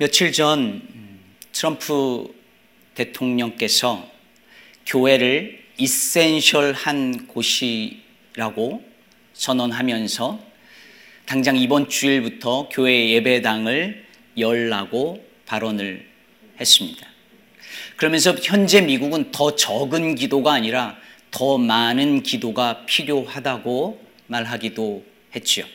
며칠 전 트럼프 대통령께서 교회를 이센셜한 곳이라고 선언하면서 당장 이번 주일부터 교회 예배당을 열라고 발언을 했습니다. 그러면서 현재 미국은 더 적은 기도가 아니라 더 많은 기도가 필요하다고 말하기도 했지요.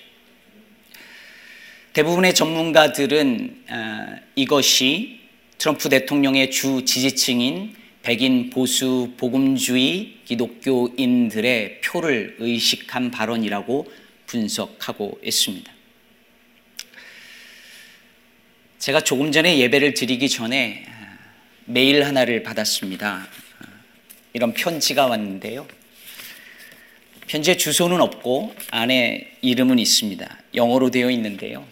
대부분의 전문가들은 아, 이것이 트럼프 대통령의 주 지지층인 백인 보수 복음주의 기독교인들의 표를 의식한 발언이라고 분석하고 있습니다. 제가 조금 전에 예배를 드리기 전에 아, 메일 하나를 받았습니다. 아, 이런 편지가 왔는데요. 편지에 주소는 없고 안에 이름은 있습니다. 영어로 되어 있는데요.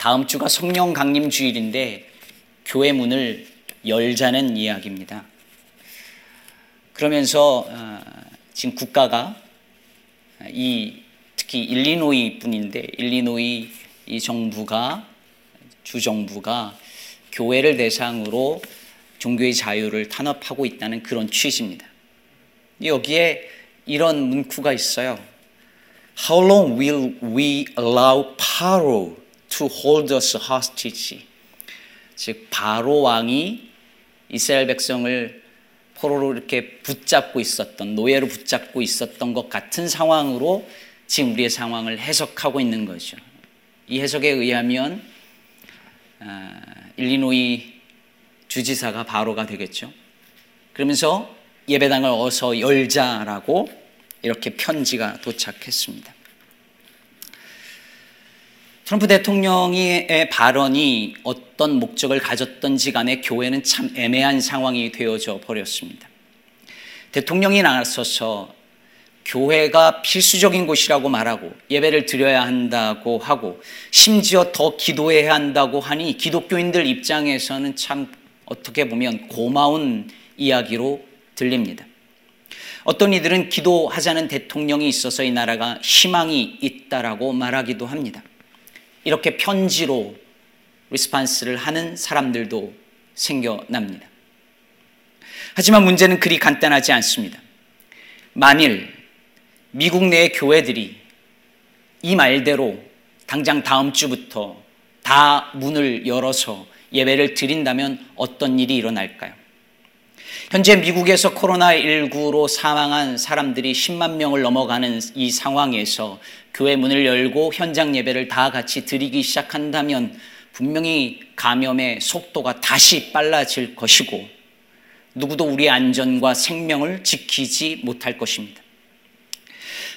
다음 주가 성령 강림 주일인데 교회 문을 열자는 이야기입니다. 그러면서 어, 지금 국가가 이 특히 일리노이 뿐인데 일리노이 이 정부가 주 정부가 교회를 대상으로 종교의 자유를 탄압하고 있다는 그런 취지입니다. 여기에 이런 문구가 있어요. How long will we allow Paro to hold us hostage. 즉 바로 왕이 이스라엘 백성을 포로로 이렇게 붙잡고 있었던 노예로 붙잡고 있었던 것 같은 상황으로 지금 우리의 상황을 해석하고 있는 거죠. 이 해석에 의하면 아, 일리노이 주지사가 바로가 되겠죠. 그러면서 예배당을 어서 열자라고 이렇게 편지가 도착했습니다. 트럼프 대통령의 발언이 어떤 목적을 가졌던지 간에 교회는 참 애매한 상황이 되어져 버렸습니다. 대통령이 나서서 교회가 필수적인 곳이라고 말하고 예배를 드려야 한다고 하고 심지어 더 기도해야 한다고 하니 기독교인들 입장에서는 참 어떻게 보면 고마운 이야기로 들립니다. 어떤 이들은 기도하자는 대통령이 있어서 이 나라가 희망이 있다라고 말하기도 합니다. 이렇게 편지로 리스판스를 하는 사람들도 생겨납니다. 하지만 문제는 그리 간단하지 않습니다. 만일 미국 내 교회들이 이 말대로 당장 다음 주부터 다 문을 열어서 예배를 드린다면 어떤 일이 일어날까요? 현재 미국에서 코로나19로 사망한 사람들이 10만 명을 넘어가는 이 상황에서 교회 문을 열고 현장 예배를 다 같이 드리기 시작한다면 분명히 감염의 속도가 다시 빨라질 것이고 누구도 우리 안전과 생명을 지키지 못할 것입니다.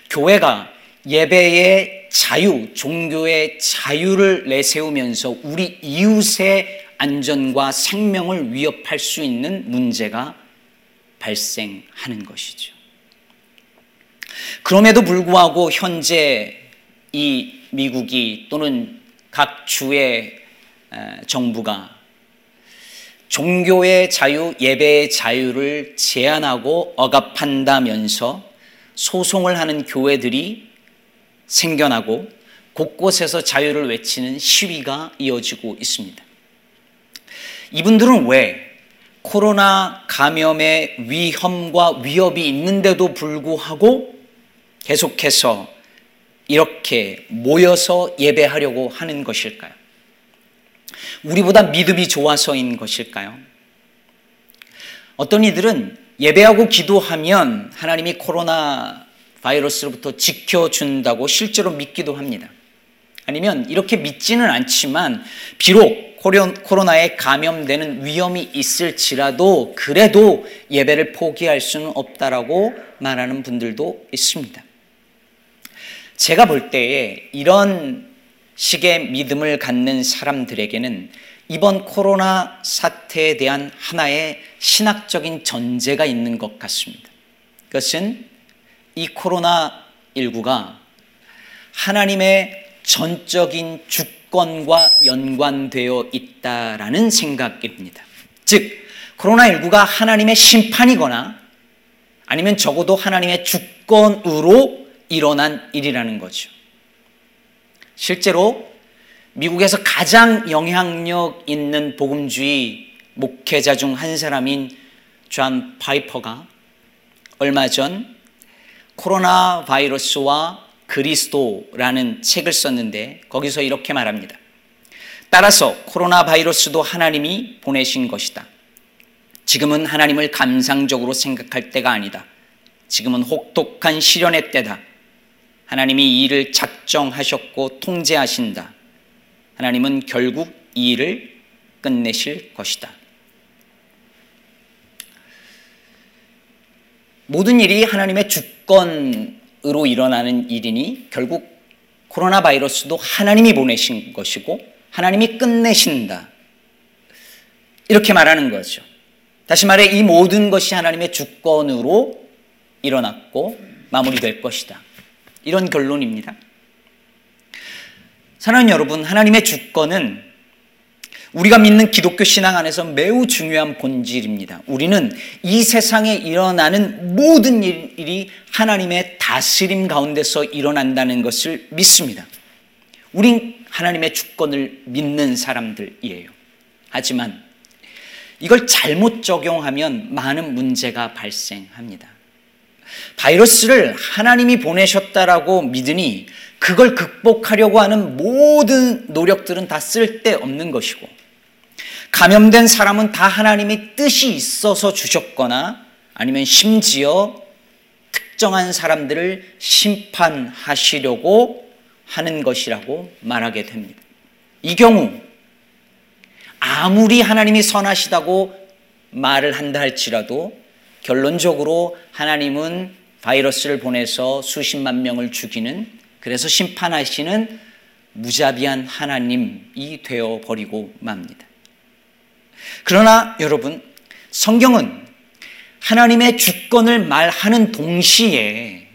교회가 예배의 자유, 종교의 자유를 내세우면서 우리 이웃의 안전과 생명을 위협할 수 있는 문제가 발생하는 것이죠. 그럼에도 불구하고 현재 이 미국이 또는 각 주의 정부가 종교의 자유, 예배의 자유를 제한하고 억압한다면서 소송을 하는 교회들이 생겨나고 곳곳에서 자유를 외치는 시위가 이어지고 있습니다. 이분들은 왜 코로나 감염의 위험과 위협이 있는데도 불구하고 계속해서 이렇게 모여서 예배하려고 하는 것일까요? 우리보다 믿음이 좋아서인 것일까요? 어떤 이들은 예배하고 기도하면 하나님이 코로나 바이러스로부터 지켜준다고 실제로 믿기도 합니다. 아니면 이렇게 믿지는 않지만 비록 코로나에 감염되는 위험이 있을지라도 그래도 예배를 포기할 수는 없다라고 말하는 분들도 있습니다. 제가 볼 때에 이런 식의 믿음을 갖는 사람들에게는 이번 코로나 사태에 대한 하나의 신학적인 전제가 있는 것 같습니다. 그것은 이 코로나19가 하나님의 전적인 주권 사건과 연관되어 있다라는 생각입니다. 즉, 코로나19가 하나님의 심판이거나 아니면 적어도 하나님의 주권으로 일어난 일이라는 거죠. 실제로 미국에서 가장 영향력 있는 복음주의 목회자 중 한 사람인 존 파이퍼가 얼마 전 코로나 바이러스와 그리스도라는 책을 썼는데 거기서 이렇게 말합니다. 따라서 코로나 바이러스도 하나님이 보내신 것이다. 지금은 하나님을 감상적으로 생각할 때가 아니다. 지금은 혹독한 시련의 때다. 하나님이 이 일을 작정하셨고 통제하신다. 하나님은 결국 이 일을 끝내실 것이다. 모든 일이 하나님의 주권으로 일어나는 일이니 결국 코로나 바이러스도 하나님이 보내신 것이고 하나님이 끝내신다. 이렇게 말하는 거죠. 다시 말해 이 모든 것이 하나님의 주권으로 일어났고 마무리될 것이다. 이런 결론입니다. 사랑하는 여러분, 하나님의 주권은 우리가 믿는 기독교 신앙 안에서 매우 중요한 본질입니다. 우리는 이 세상에 일어나는 모든 일이 하나님의 다스림 가운데서 일어난다는 것을 믿습니다. 우린 하나님의 주권을 믿는 사람들이에요. 하지만 이걸 잘못 적용하면 많은 문제가 발생합니다. 바이러스를 하나님이 보내셨다라고 믿으니 그걸 극복하려고 하는 모든 노력들은 다 쓸데없는 것이고 감염된 사람은 다 하나님의 뜻이 있어서 주셨거나 아니면 심지어 특정한 사람들을 심판하시려고 하는 것이라고 말하게 됩니다. 이 경우 아무리 하나님이 선하시다고 말을 한다 할지라도 결론적으로 하나님은 바이러스를 보내서 수십만 명을 죽이는 그래서 심판하시는 무자비한 하나님이 되어 버리고 맙니다. 그러나 여러분, 성경은 하나님의 주권을 말하는 동시에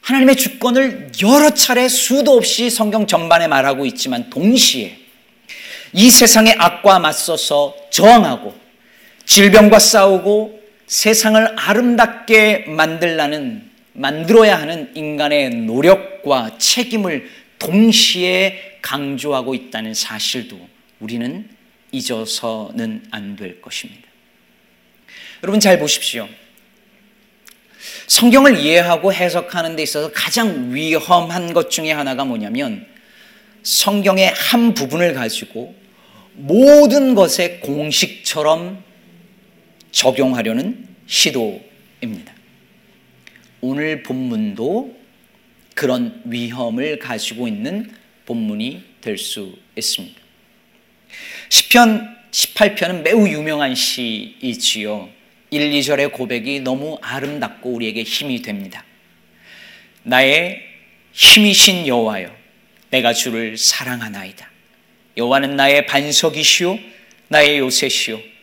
하나님의 주권을 여러 차례 수도 없이 성경 전반에 말하고 있지만 동시에 이 세상의 악과 맞서서 저항하고 질병과 싸우고 세상을 아름답게 만들라는 만들어야 하는 인간의 노력과 책임을 동시에 강조하고 있다는 사실도 우리는 잊어서는 안 될 것입니다. 여러분 잘 보십시오. 성경을 이해하고 해석하는 데 있어서 가장 위험한 것 중에 하나가 뭐냐면 성경의 한 부분을 가지고 모든 것의 공식처럼 적용하려는 시도입니다. 오늘 본문도 그런 위험을 가지고 있는 본문이 될 수 있습니다. 시편 18편은 매우 유명한 시이지요. 1, 2절의 고백이 너무 아름답고 우리에게 힘이 됩니다. 나의 힘이신 여호와여 내가 주를 사랑하나이다. 여호와는 나의 반석이시요 나의 요새시요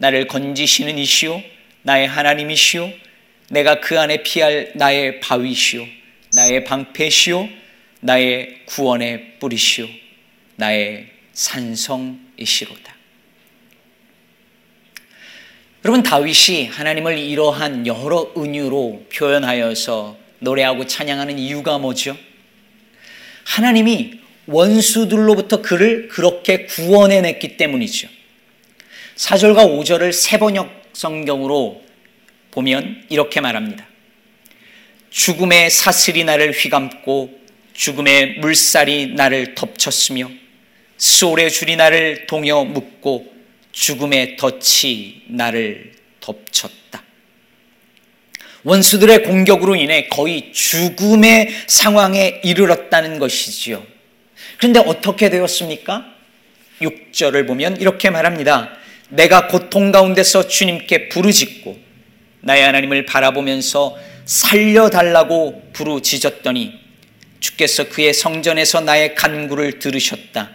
나를 건지시는 이시요 나의 하나님이시요 내가 그 안에 피할 나의 바위시요 나의 방패시요 나의 구원의 뿌리시요 나의 산성이시로다. 여러분 다윗이 하나님을 이러한 여러 은유로 표현하여서 노래하고 찬양하는 이유가 뭐죠? 하나님이 원수들로부터 그를 그렇게 구원해냈기 때문이죠. 4절과 5절을 세번역 성경으로 보면 이렇게 말합니다. 죽음의 사슬이 나를 휘감고 죽음의 물살이 나를 덮쳤으며 수월의 줄이 나를 동여 묶고 죽음의 덫이 나를 덮쳤다. 원수들의 공격으로 인해 거의 죽음의 상황에 이르렀다는 것이지요. 그런데 어떻게 되었습니까? 6절을 보면 이렇게 말합니다. 내가 고통 가운데서 주님께 부르짖고 나의 하나님을 바라보면서 살려달라고 부르짖었더니 주께서 그의 성전에서 나의 간구를 들으셨다.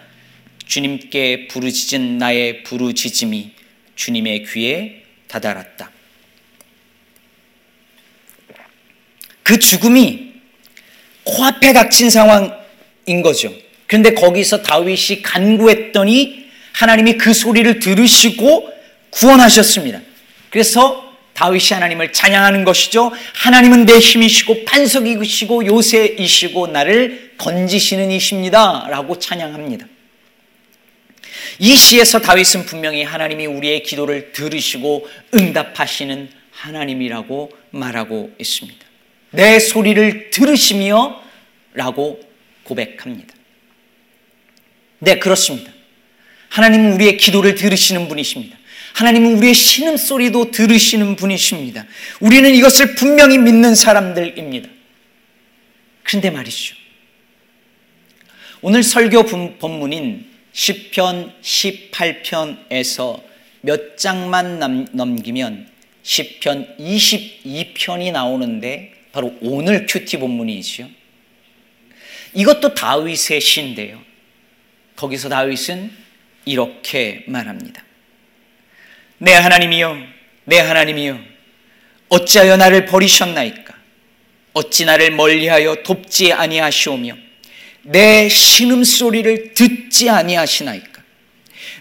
주님께 부르짖은 나의 부르짖음이 주님의 귀에 다다랐다. 그 죽음이 코앞에 닥친 상황인 거죠. 그런데 거기서 다윗이 간구했더니 하나님이 그 소리를 들으시고 구원하셨습니다. 그래서 다윗이 하나님을 찬양하는 것이죠. 하나님은 내 힘이시고 반석이시고 요새이시고 나를 건지시는 이십니다. 라고 찬양합니다. 이 시에서 다윗은 분명히 하나님이 우리의 기도를 들으시고 응답하시는 하나님이라고 말하고 있습니다. 내 소리를 들으시며 라고 고백합니다. 네, 그렇습니다. 하나님은 우리의 기도를 들으시는 분이십니다. 하나님은 우리의 신음소리도 들으시는 분이십니다. 우리는 이것을 분명히 믿는 사람들입니다. 그런데 말이죠. 오늘 설교 본문인 10편 18편에서 몇 장만 넘기면 10편 22편이 나오는데 바로 오늘 큐티 본문이지요. 이것도 다윗의 시인데요. 거기서 다윗은 이렇게 말합니다. 내 하나님이여, 내 하나님이여, 어찌하여 나를 버리셨나이까? 어찌 나를 멀리하여 돕지 아니하시오며 내 신음소리를 듣지 아니하시나이까?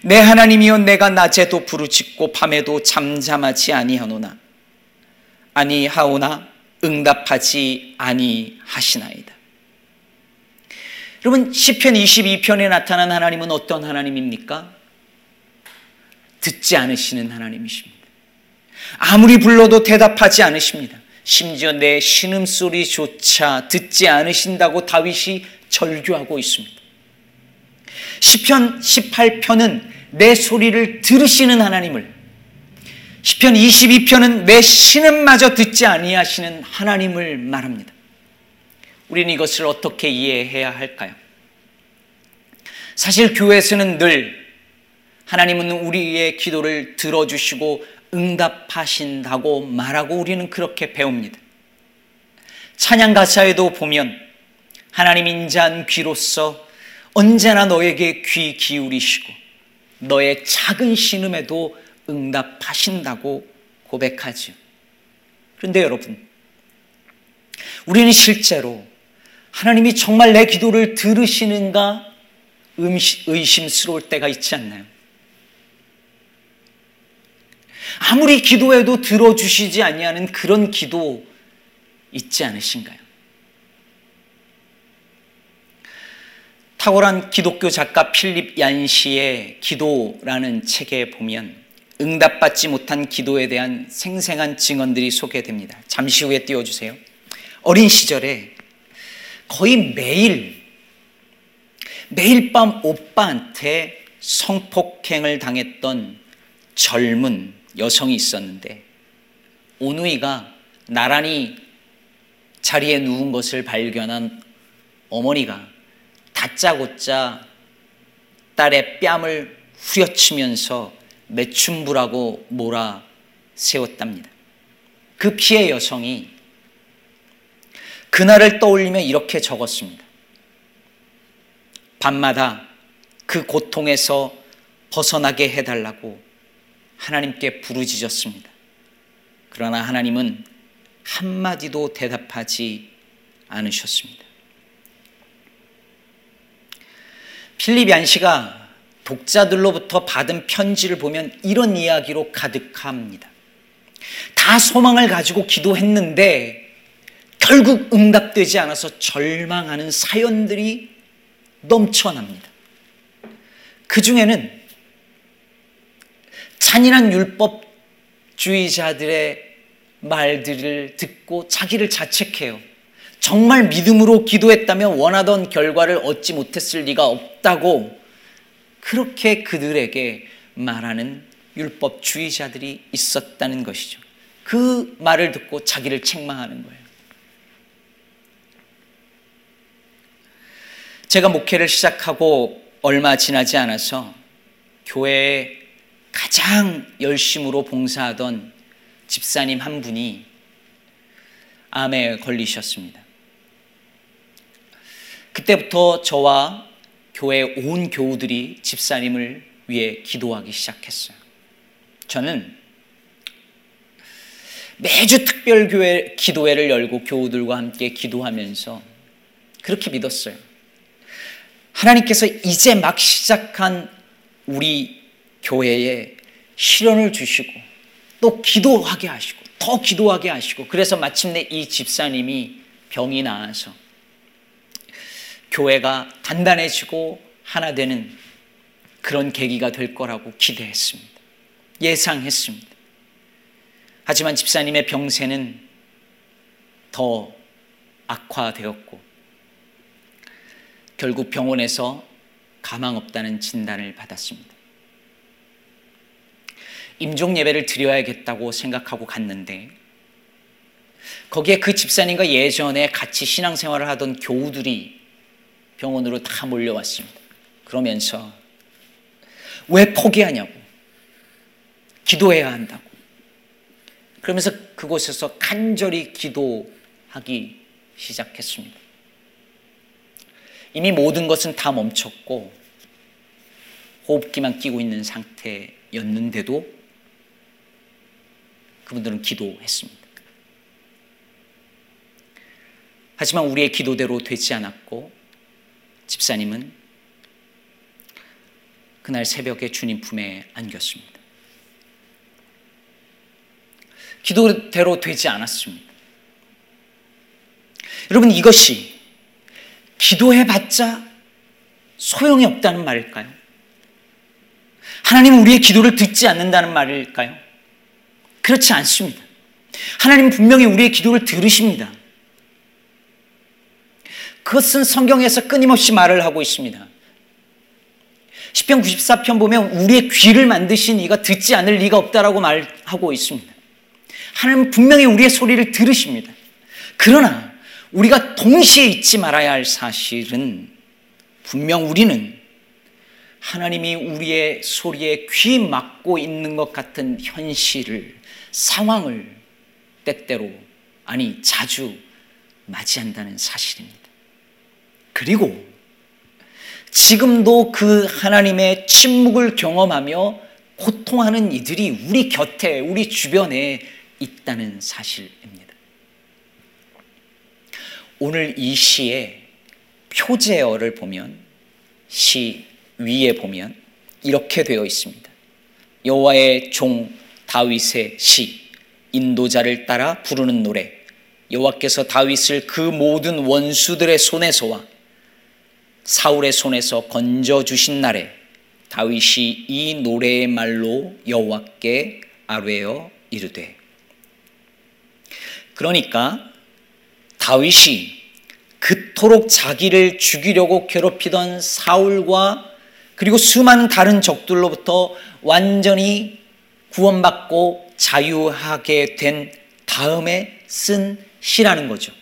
내 하나님이여 내가 낮에도 부르짖고 밤에도 잠잠하지 아니하노나 아니하오나 응답하지 아니하시나이다. 여러분 시편 22편에 나타난 하나님은 어떤 하나님입니까? 듣지 않으시는 하나님이십니다. 아무리 불러도 대답하지 않으십니다. 심지어 내 신음소리조차 듣지 않으신다고 다윗이 절규하고 있습니다. 시편 18편은 내 소리를 들으시는 하나님을 시편 22편은 내 신음마저 듣지 아니하시는 하나님을 말합니다. 우리는 이것을 어떻게 이해해야 할까요? 사실 교회에서는 늘 하나님은 우리의 기도를 들어주시고 응답하신다고 말하고 우리는 그렇게 배웁니다. 찬양 가사에도 보면 하나님 인자한 귀로서 언제나 너에게 귀 기울이시고 너의 작은 신음에도 응답하신다고 고백하지요. 그런데 여러분, 우리는 실제로 하나님이 정말 내 기도를 들으시는가 의심스러울 때가 있지 않나요? 아무리 기도해도 들어주시지 아니하는 그런 기도 있지 않으신가요? 탁월한 기독교 작가 필립 얀시의 기도라는 책에 보면 응답받지 못한 기도에 대한 생생한 증언들이 소개됩니다. 잠시 후에 띄워주세요. 어린 시절에 거의 매일 매일 밤 오빠한테 성폭행을 당했던 젊은 여성이 있었는데 오누이가 나란히 자리에 누운 것을 발견한 어머니가 다짜고짜 딸의 뺨을 후려치면서 매춘부라고 몰아 세웠답니다. 그 피해 여성이 그날을 떠올리며 이렇게 적었습니다. 밤마다 그 고통에서 벗어나게 해달라고 하나님께 부르짖었습니다. 그러나 하나님은 한마디도 대답하지 않으셨습니다. 필립 얀시가 독자들로부터 받은 편지를 보면 이런 이야기로 가득합니다. 다 소망을 가지고 기도했는데 결국 응답되지 않아서 절망하는 사연들이 넘쳐납니다. 그 중에는 잔인한 율법주의자들의 말들을 듣고 자기를 자책해요. 정말 믿음으로 기도했다면 원하던 결과를 얻지 못했을 리가 없다고 그렇게 그들에게 말하는 율법주의자들이 있었다는 것이죠. 그 말을 듣고 자기를 책망하는 거예요. 제가 목회를 시작하고 얼마 지나지 않아서 교회에 가장 열심으로 봉사하던 집사님 한 분이 암에 걸리셨습니다. 그때부터 저와 교회 온 교우들이 집사님을 위해 기도하기 시작했어요. 저는 매주 특별 교회 기도회를 열고 교우들과 함께 기도하면서 그렇게 믿었어요. 하나님께서 이제 막 시작한 우리 교회에 실현을 주시고 또 기도하게 하시고 더 기도하게 하시고 그래서 마침내 이 집사님이 병이 나아서 교회가 단단해지고 하나 되는 그런 계기가 될 거라고 기대했습니다. 예상했습니다. 하지만 집사님의 병세는 더 악화되었고 결국 병원에서 가망 없다는 진단을 받았습니다. 임종 예배를 드려야겠다고 생각하고 갔는데 거기에 그 집사님과 예전에 같이 신앙생활을 하던 교우들이 병원으로 다 몰려왔습니다. 그러면서 왜 포기하냐고 기도해야 한다고 그러면서 그곳에서 간절히 기도하기 시작했습니다. 이미 모든 것은 다 멈췄고 호흡기만 끼고 있는 상태였는데도 그분들은 기도했습니다. 하지만 우리의 기도대로 되지 않았고 집사님은 그날 새벽에 주님 품에 안겼습니다. 기도대로 되지 않았습니다. 여러분 이것이 기도해봤자 소용이 없다는 말일까요? 하나님은 우리의 기도를 듣지 않는다는 말일까요? 그렇지 않습니다. 하나님은 분명히 우리의 기도를 들으십니다. 그것은 성경에서 끊임없이 말을 하고 있습니다. 10편 94편 보면 우리의 귀를 만드신 이가 듣지 않을 리가 없다라고 말하고 있습니다. 하나님은 분명히 우리의 소리를 들으십니다. 그러나 우리가 동시에 잊지 말아야 할 사실은 분명 우리는 하나님이 우리의 소리에 귀 막고 있는 것 같은 현실을, 상황을 때때로, 아니, 자주 맞이한다는 사실입니다. 그리고 지금도 그 하나님의 침묵을 경험하며 고통하는 이들이 우리 곁에, 우리 주변에 있다는 사실입니다. 오늘 이 시의 표제어를 보면 시 위에 보면 이렇게 되어 있습니다. 여호와의 종 다윗의 시 인도자를 따라 부르는 노래 여호와께서 다윗을 그 모든 원수들의 손에서와 사울의 손에서 건져 주신 날에 다윗이 이 노래의 말로 여호와께 아뢰어 이르되 그러니까 다윗이 그토록 자기를 죽이려고 괴롭히던 사울과 그리고 수많은 다른 적들로부터 완전히 구원받고 자유하게 된 다음에 쓴 시라는 거죠.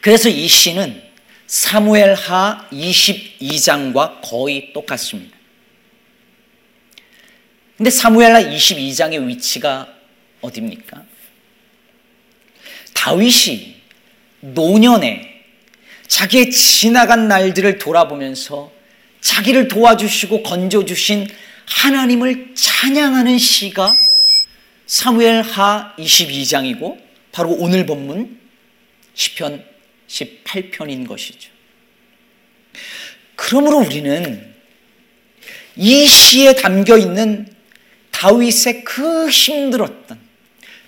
그래서 이 시는 사무엘 하 22장과 거의 똑같습니다. 근데 사무엘 하 22장의 위치가 어딥니까? 다윗이 노년에 자기의 지나간 날들을 돌아보면서 자기를 도와주시고 건져주신 하나님을 찬양하는 시가 사무엘 하 22장이고 바로 오늘 본문 10편 18편인 것이죠. 그러므로 우리는 이 시에 담겨 있는 다윗의 그 힘들었던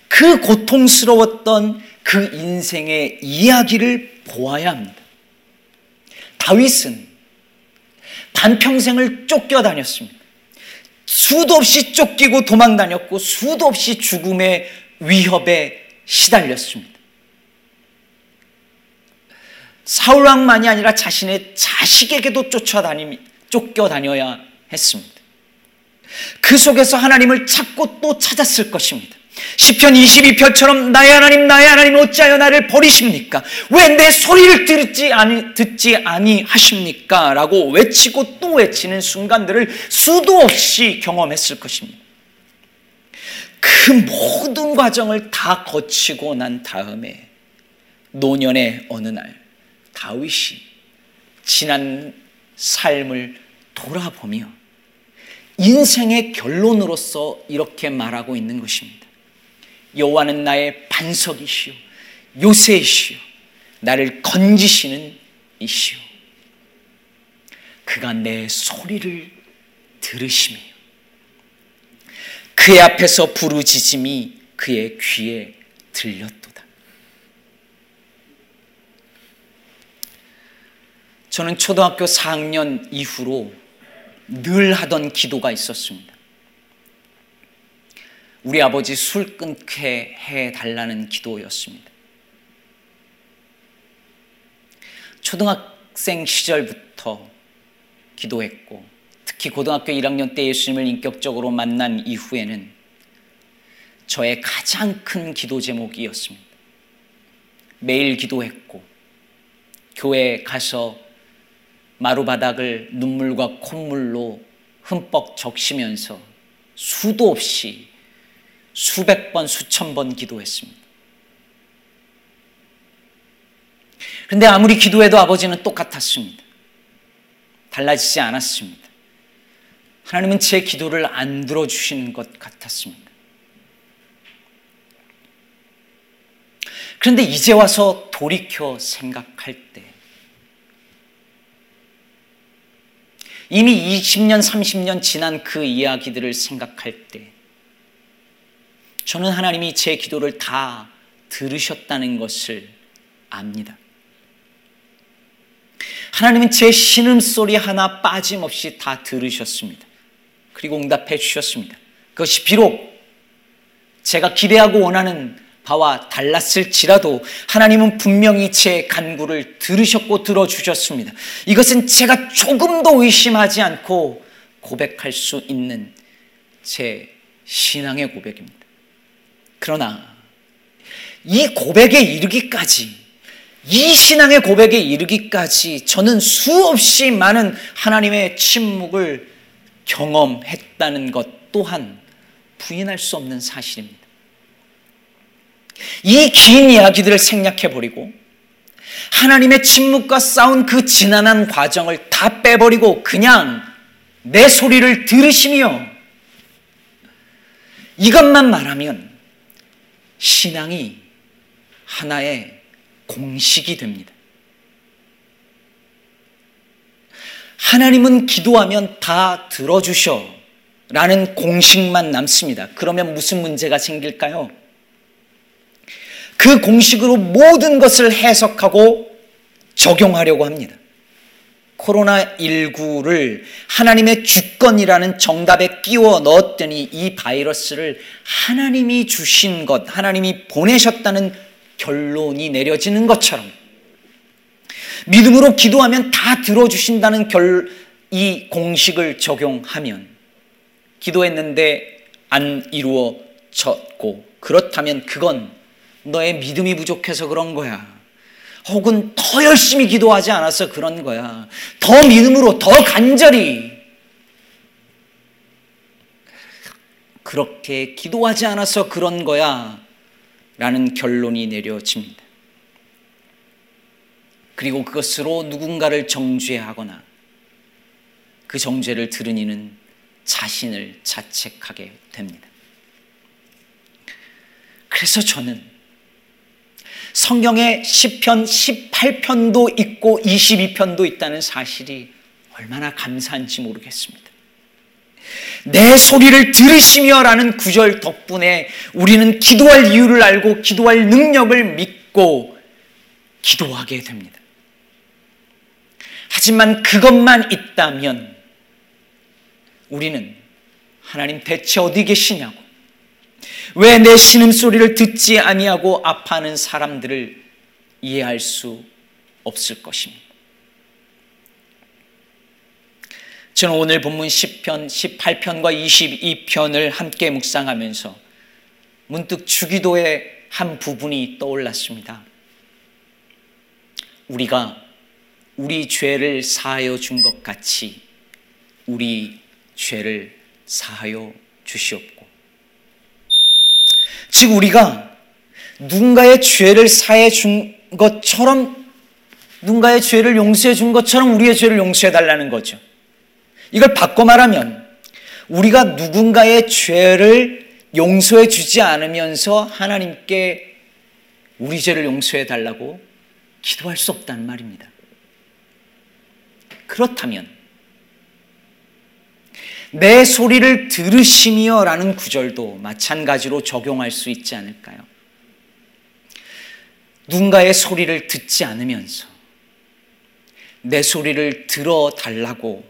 그 고통스러웠던 그 인생의 이야기를 보아야 합니다. 다윗은 반평생을 쫓겨다녔습니다. 수도 없이 쫓기고 도망 다녔고 수도 없이 죽음의 위협에 시달렸습니다. 사울왕만이 아니라 자신의 자식에게도 쫓아다니 쫓겨다녀야 했습니다. 그 속에서 하나님을 찾고 또 찾았을 것입니다. 시편 22편처럼 나의 하나님 나의 하나님 어찌하여 나를 버리십니까? 왜 내 소리를 듣지 아니 듣지 아니 하십니까? 라고 외치고 또 외치는 순간들을 수도 없이 경험했을 것입니다. 그 모든 과정을 다 거치고 난 다음에 노년의 어느 날 다윗이 지난 삶을 돌아보며 인생의 결론으로서 이렇게 말하고 있는 것입니다. 여호와는 나의 반석이시요 요새이시요 나를 건지시는 이시요 그가 내 소리를 들으시며 그의 앞에서 부르짖음이 그의 귀에 들렸도다. 저는 초등학교 4학년 이후로 늘 하던 기도가 있었습니다. 우리 아버지 술 끊게 해 달라는 기도였습니다. 초등학생 시절부터 기도했고 특히 고등학교 1학년 때 예수님을 인격적으로 만난 이후에는 저의 가장 큰 기도 제목이었습니다. 매일 기도했고 교회에 가서 마루바닥을 눈물과 콧물로 흠뻑 적시면서 수도 없이 수백 번, 수천 번 기도했습니다. 그런데 아무리 기도해도 아버지는 똑같았습니다. 달라지지 않았습니다. 하나님은 제 기도를 안 들어주시는 것 같았습니다. 그런데 이제 와서 돌이켜 생각할 때, 이미 20년, 30년 지난 그 이야기들을 생각할 때, 저는 하나님이 제 기도를 다 들으셨다는 것을 압니다. 하나님은 제 신음소리 하나 빠짐없이 다 들으셨습니다. 그리고 응답해 주셨습니다. 그것이 비록 제가 기대하고 원하는 바와 달랐을지라도 하나님은 분명히 제 간구를 들으셨고 들어주셨습니다. 이것은 제가 조금도 의심하지 않고 고백할 수 있는 제 신앙의 고백입니다. 그러나 이 고백에 이르기까지 이 신앙의 고백에 이르기까지 저는 수없이 많은 하나님의 침묵을 경험했다는 것 또한 부인할 수 없는 사실입니다. 이 긴 이야기들을 생략해 버리고 하나님의 침묵과 싸운 그 지난한 과정을 다 빼버리고 그냥 내 소리를 들으시며 이것만 말하면 신앙이 하나의 공식이 됩니다. 하나님은 기도하면 다 들어주셔 라는 공식만 남습니다. 그러면 무슨 문제가 생길까요? 그 공식으로 모든 것을 해석하고 적용하려고 합니다. 코로나19를 하나님의 주권이라는 정답에 끼워 넣었더니 이 바이러스를 하나님이 주신 것, 하나님이 보내셨다는 결론이 내려지는 것처럼 믿음으로 기도하면 다 들어주신다는 결, 이 공식을 적용하면 기도했는데 안 이루어졌고 그렇다면 그건 너의 믿음이 부족해서 그런 거야. 혹은 더 열심히 기도하지 않아서 그런 거야. 더 믿음으로, 더 간절히. 그렇게 기도하지 않아서 그런 거야. 라는 결론이 내려집니다. 그리고 그것으로 누군가를 정죄하거나 그 정죄를 들은 이는 자신을 자책하게 됩니다. 그래서 저는 성경에 10편, 18편도 있고 22편도 있다는 사실이 얼마나 감사한지 모르겠습니다. 내 소리를 들으시며 라는 구절 덕분에 우리는 기도할 이유를 알고 기도할 능력을 믿고 기도하게 됩니다. 하지만 그것만 있다면 우리는 하나님 대체 어디 계시냐고 왜 내 신음소리를 듣지 아니하고 아파하는 사람들을 이해할 수 없을 것입니다. 저는 오늘 본문 10편, 18편과 22편을 함께 묵상하면서 문득 주기도의 한 부분이 떠올랐습니다. 우리가 우리 죄를 사하여 준 것 같이 우리 죄를 사하여 주시옵고. 즉, 우리가 누군가의 죄를 사해 준 것처럼, 누군가의 죄를 용서해 준 것처럼 우리의 죄를 용서해 달라는 거죠. 이걸 바꿔 말하면 우리가 누군가의 죄를 용서해 주지 않으면서 하나님께 우리 죄를 용서해 달라고 기도할 수 없다는 말입니다. 그렇다면 내 소리를 들으시며 라는 구절도 마찬가지로 적용할 수 있지 않을까요? 누군가의 소리를 듣지 않으면서 내 소리를 들어달라고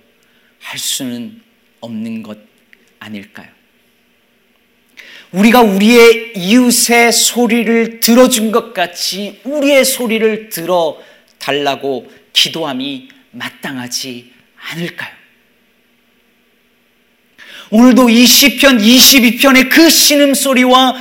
할 수는 없는 것 아닐까요? 우리가 우리의 이웃의 소리를 들어준 것 같이 우리의 소리를 들어달라고 기도함이 마땅하지 않을까요? 오늘도 이 시편 22편의 그 신음소리와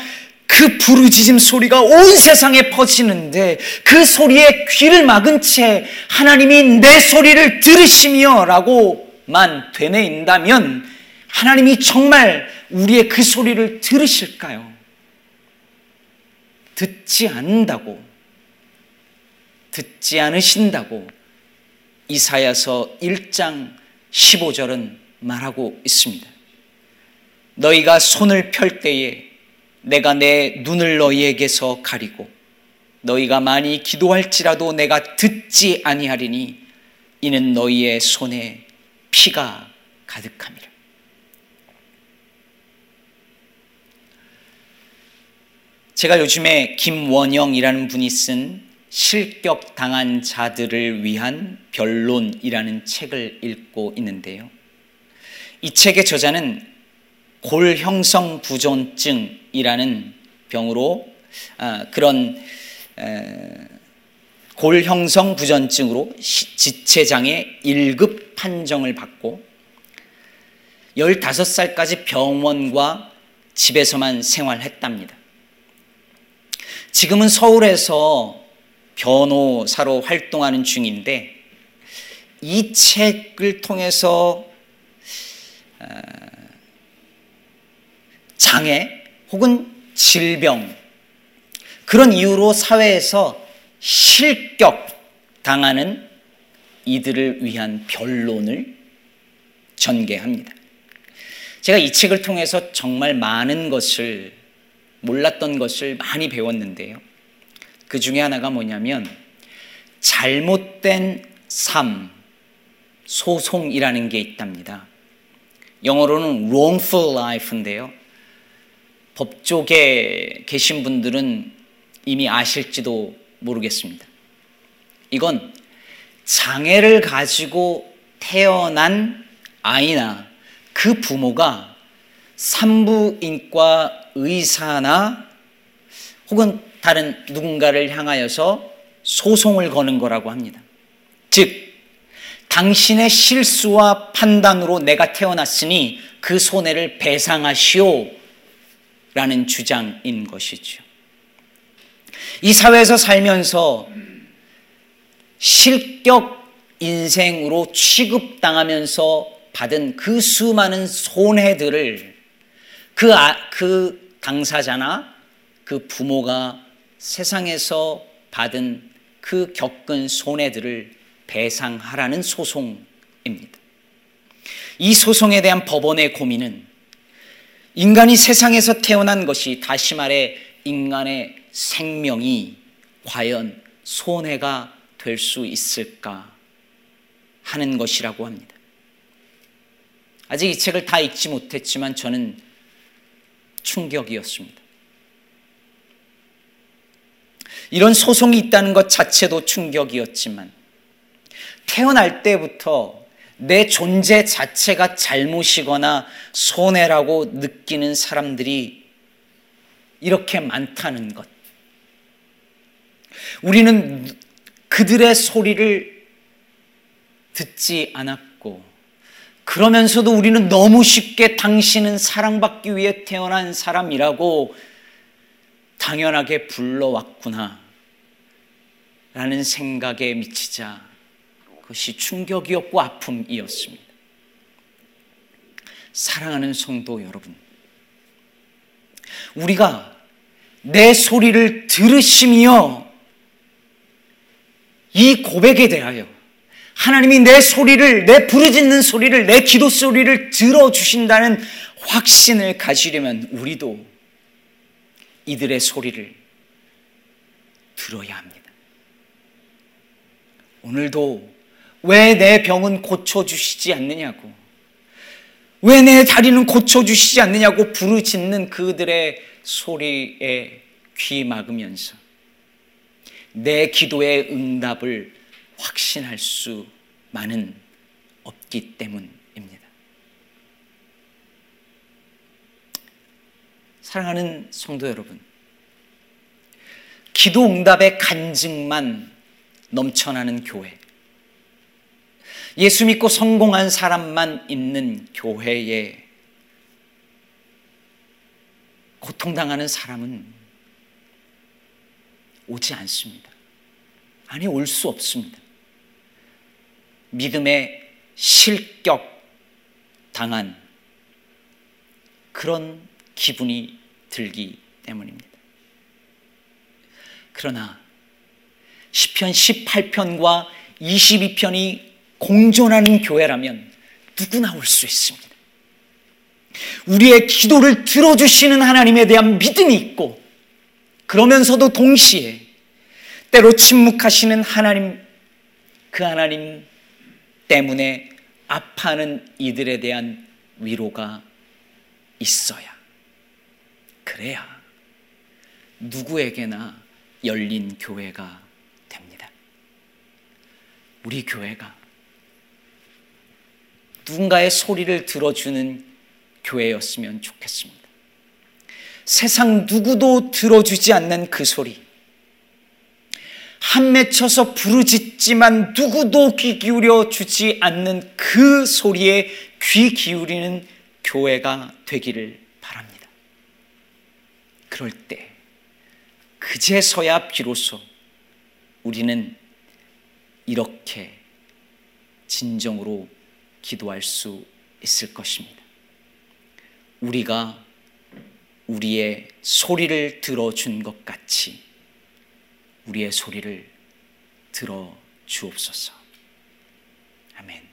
그 부르짖음 소리가 온 세상에 퍼지는데 그 소리에 귀를 막은 채 하나님이 내 소리를 들으시며 라고만 되뇌인다면 하나님이 정말 우리의 그 소리를 들으실까요? 듣지 않는다고, 듣지 않으신다고 이사야서 1장 15절은 말하고 있습니다. 너희가 손을 펼 때에 내가 내 눈을 너희에게서 가리고 너희가 많이 기도할지라도 내가 듣지 아니하리니 이는 너희의 손에 피가 가득함이라. 제가 요즘에 김원영이라는 분이 쓴 실격 당한 자들을 위한 변론이라는 책을 읽고 있는데요. 이 책의 저자는 골형성 부전증이라는 병으로 아, 그런 골형성 부전증으로 지체장애 1급 판정을 받고 15살까지 병원과 집에서만 생활했답니다. 지금은 서울에서 변호사로 활동하는 중인데 이 책을 통해서 아, 장애 혹은 질병 그런 이유로 사회에서 실격 당하는 이들을 위한 변론을 전개합니다. 제가 이 책을 통해서 정말 많은 것을 몰랐던 것을 많이 배웠는데요. 그 중에 하나가 뭐냐면 잘못된 삶, 소송이라는 게 있답니다. 영어로는 wrongful life인데요. 법조계 계신 분들은 이미 아실지도 모르겠습니다. 이건 장애를 가지고 태어난 아이나 그 부모가 산부인과 의사나 혹은 다른 누군가를 향하여서 소송을 거는 거라고 합니다. 즉, 당신의 실수와 판단으로 내가 태어났으니 그 손해를 배상하시오 라는 주장인 것이죠. 이 사회에서 살면서 실격 인생으로 취급당하면서 받은 그 수많은 손해들을 그, 아, 그 당사자나 그 부모가 세상에서 받은 그 겪은 손해들을 배상하라는 소송입니다. 이 소송에 대한 법원의 고민은 인간이 세상에서 태어난 것이 다시 말해 인간의 생명이 과연 손해가 될 수 있을까 하는 것이라고 합니다. 아직 이 책을 다 읽지 못했지만 저는 충격이었습니다. 이런 소송이 있다는 것 자체도 충격이었지만 태어날 때부터 내 존재 자체가 잘못이거나 손해라고 느끼는 사람들이 이렇게 많다는 것. 우리는 그들의 소리를 듣지 않았고, 그러면서도 우리는 너무 쉽게 당신은 사랑받기 위해 태어난 사람이라고 당연하게 불러왔구나. 라는 생각에 미치자 그것이 충격이었고 아픔이었습니다. 사랑하는 성도 여러분, 우리가 내 소리를 들으시며 이 고백에 대하여 하나님이 내 소리를, 내 부르짖는 소리를, 내 기도 소리를 들어주신다는 확신을 가지려면 우리도 이들의 소리를 들어야 합니다. 오늘도 왜 내 병은 고쳐주시지 않느냐고. 왜 내 다리는 고쳐주시지 않느냐고 부르짖는 그들의 소리에 귀 막으면서 내 기도의 응답을 확신할 수만은 없기 때문입니다. 사랑하는 성도 여러분, 기도 응답의 간증만 넘쳐나는 교회, 예수 믿고 성공한 사람만 있는 교회에 고통당하는 사람은 오지 않습니다. 아니, 올 수 없습니다. 믿음의 실격 당한 그런 기분이 들기 때문입니다. 그러나 시편 18편과 22편이 공존하는 교회라면 누구나 올 수 있습니다. 우리의 기도를 들어주시는 하나님에 대한 믿음이 있고 그러면서도 동시에 때로 침묵하시는 하나님, 그 하나님 때문에 아파하는 이들에 대한 위로가 있어야. 그래야 누구에게나 열린 교회가 됩니다. 우리 교회가 누군가의 소리를 들어주는 교회였으면 좋겠습니다. 세상 누구도 들어주지 않는 그 소리. 한 맺혀서 부르짖지만 누구도 귀 기울여 주지 않는 그 소리에 귀 기울이는 교회가 되기를 바랍니다. 그럴 때, 그제서야 비로소 우리는 이렇게 진정으로 기도할 수 있을 것입니다. 우리가 우리의 소리를 들어준 것 같이 우리의 소리를 들어 주옵소서. 아멘.